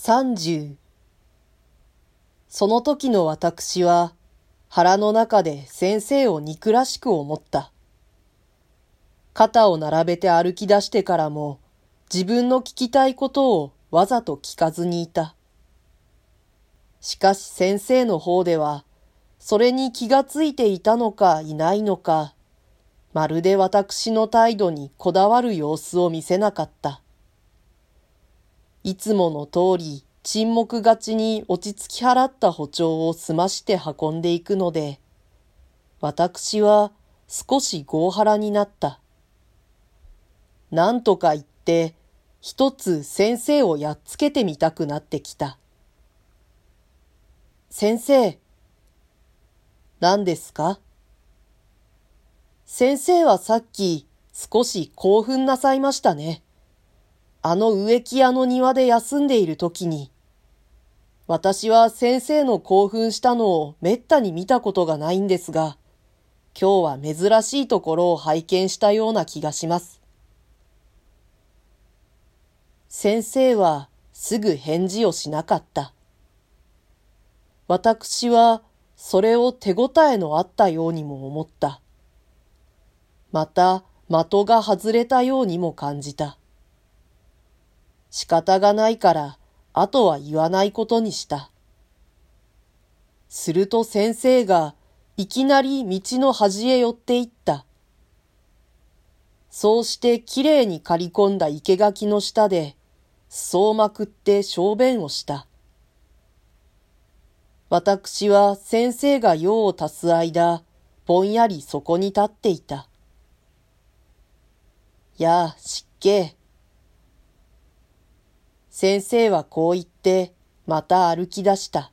30その時の私は腹の中で先生を憎らしく思った。肩を並べて歩き出してからも自分の聞きたいことをわざと聞かずにいた。しかし先生の方ではそれに気がついていたのかいないのか、まるで私の態度にこだわる様子を見せなかった。いつもの通り沈黙がちに落ち着き払った歩調を済まして運んでいくので、私は少し合腹になった。なんとか言って、一つ先生をやっつけてみたくなってきた。先生、何ですか？先生はさっき少し興奮なさいましたね。あの植木屋の庭で休んでいる時に。私は先生の興奮したのをめったに見たことがないんですが、今日は珍しいところを拝見したような気がします。先生はすぐ返事をしなかった。私はそれを手応えのあったようにも思った。また的が外れたようにも感じた。仕方がないからあとは言わないことにした。すると先生がいきなり道の端へ寄って行った。そうしてきれいに刈り込んだ生垣の下で、裾をまくって小便をした。私は先生が用を足す間、ぼんやりそこに立っていた。やあ、湿気。先生はこう言って、また歩き出した。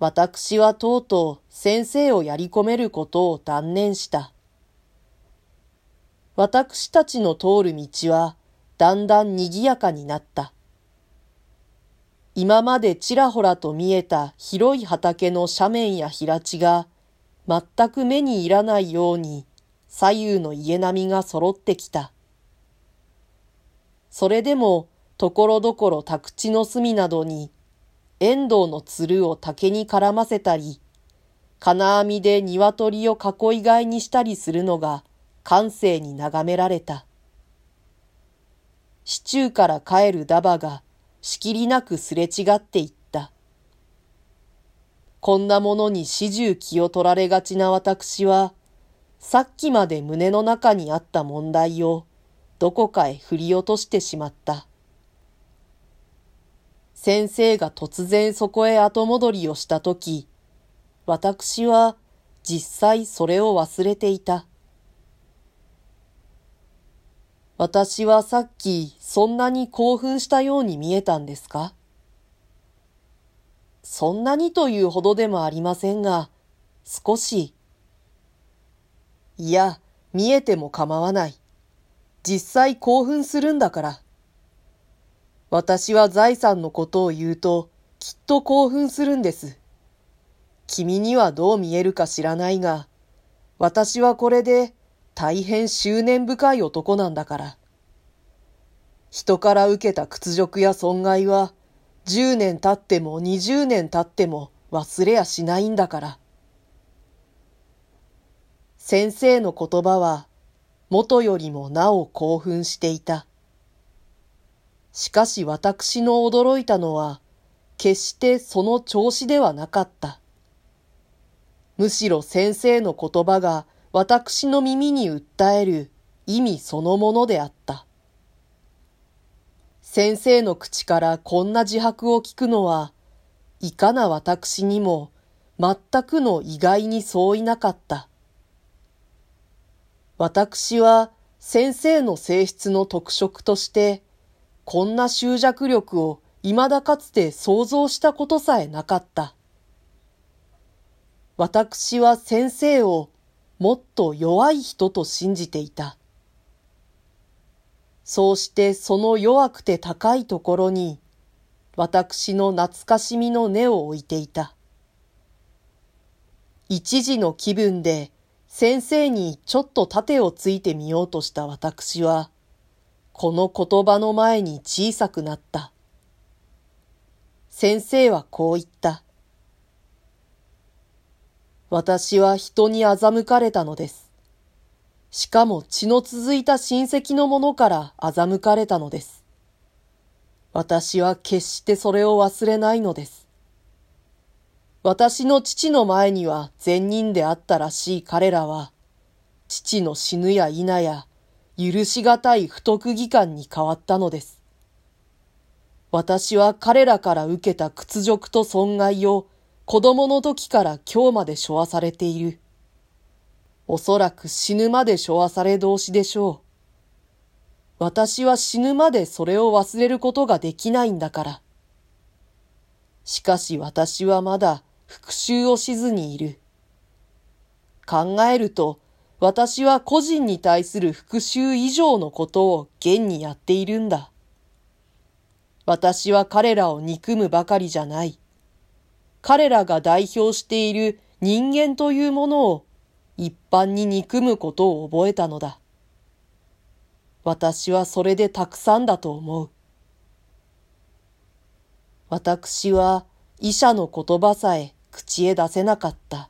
私はとうとう先生をやり込めることを断念した。私たちの通る道はだんだん賑やかになった。今までちらほらと見えた広い畑の斜面や平地が全く目に入らないように左右の家並みが揃ってきた。それでも、ところどころ宅地の隅などに、遠藤のつるを竹に絡ませたり、金網で鶏を囲い飼いにしたりするのが感性に眺められた。市中から帰るダバがしきりなくすれ違っていった。こんなものに始終気を取られがちな私は、さっきまで胸の中にあった問題をどこかへ振り落としてしまった。先生が突然そこへ後戻りをしたとき、私は実際それを忘れていた。私はさっきそんなに興奮したように見えたんですか？そんなにというほどでもありませんが、少し。いや、見えても構わない。実際興奮するんだから。私は財産のことを言うと、きっと興奮するんです。君にはどう見えるか知らないが、私はこれで大変執念深い男なんだから。人から受けた屈辱や損害は、10年経っても20年経っても忘れやしないんだから。先生の言葉は元よりもなお興奮していた。しかし私の驚いたのは、決してその調子ではなかった。むしろ先生の言葉が私の耳に訴える意味そのものであった。先生の口からこんな自白を聞くのは、いかな私にも全くの意外に相違なかった。私は先生の性質の特色として、こんな執着力を未だかつて想像したことさえなかった。私は先生をもっと弱い人と信じていた。そうしてその弱くて高いところに、私の懐かしみの根を置いていた。一時の気分で先生にちょっと盾をついてみようとした私は、この言葉の前に小さくなった。先生はこう言った。私は人に欺かれたのです。しかも血の続いた親戚の者から欺かれたのです。私は決してそれを忘れないのです。私の父の前には善人であったらしい彼らは、父の死ぬや否や、許しがたい不徳義感に変わったのです。私は彼らから受けた屈辱と損害を子供の時から今日まで処和されている。おそらく死ぬまで処和され同士でしょう。私は死ぬまでそれを忘れることができないんだから。しかし私はまだ復讐をしずにいる。考えると、私は個人に対する復讐以上のことを現にやっているんだ。私は彼らを憎むばかりじゃない。彼らが代表している人間というものを一般に憎むことを覚えたのだ。私はそれでたくさんだと思う。私は医者の言葉さえ口へ出せなかった。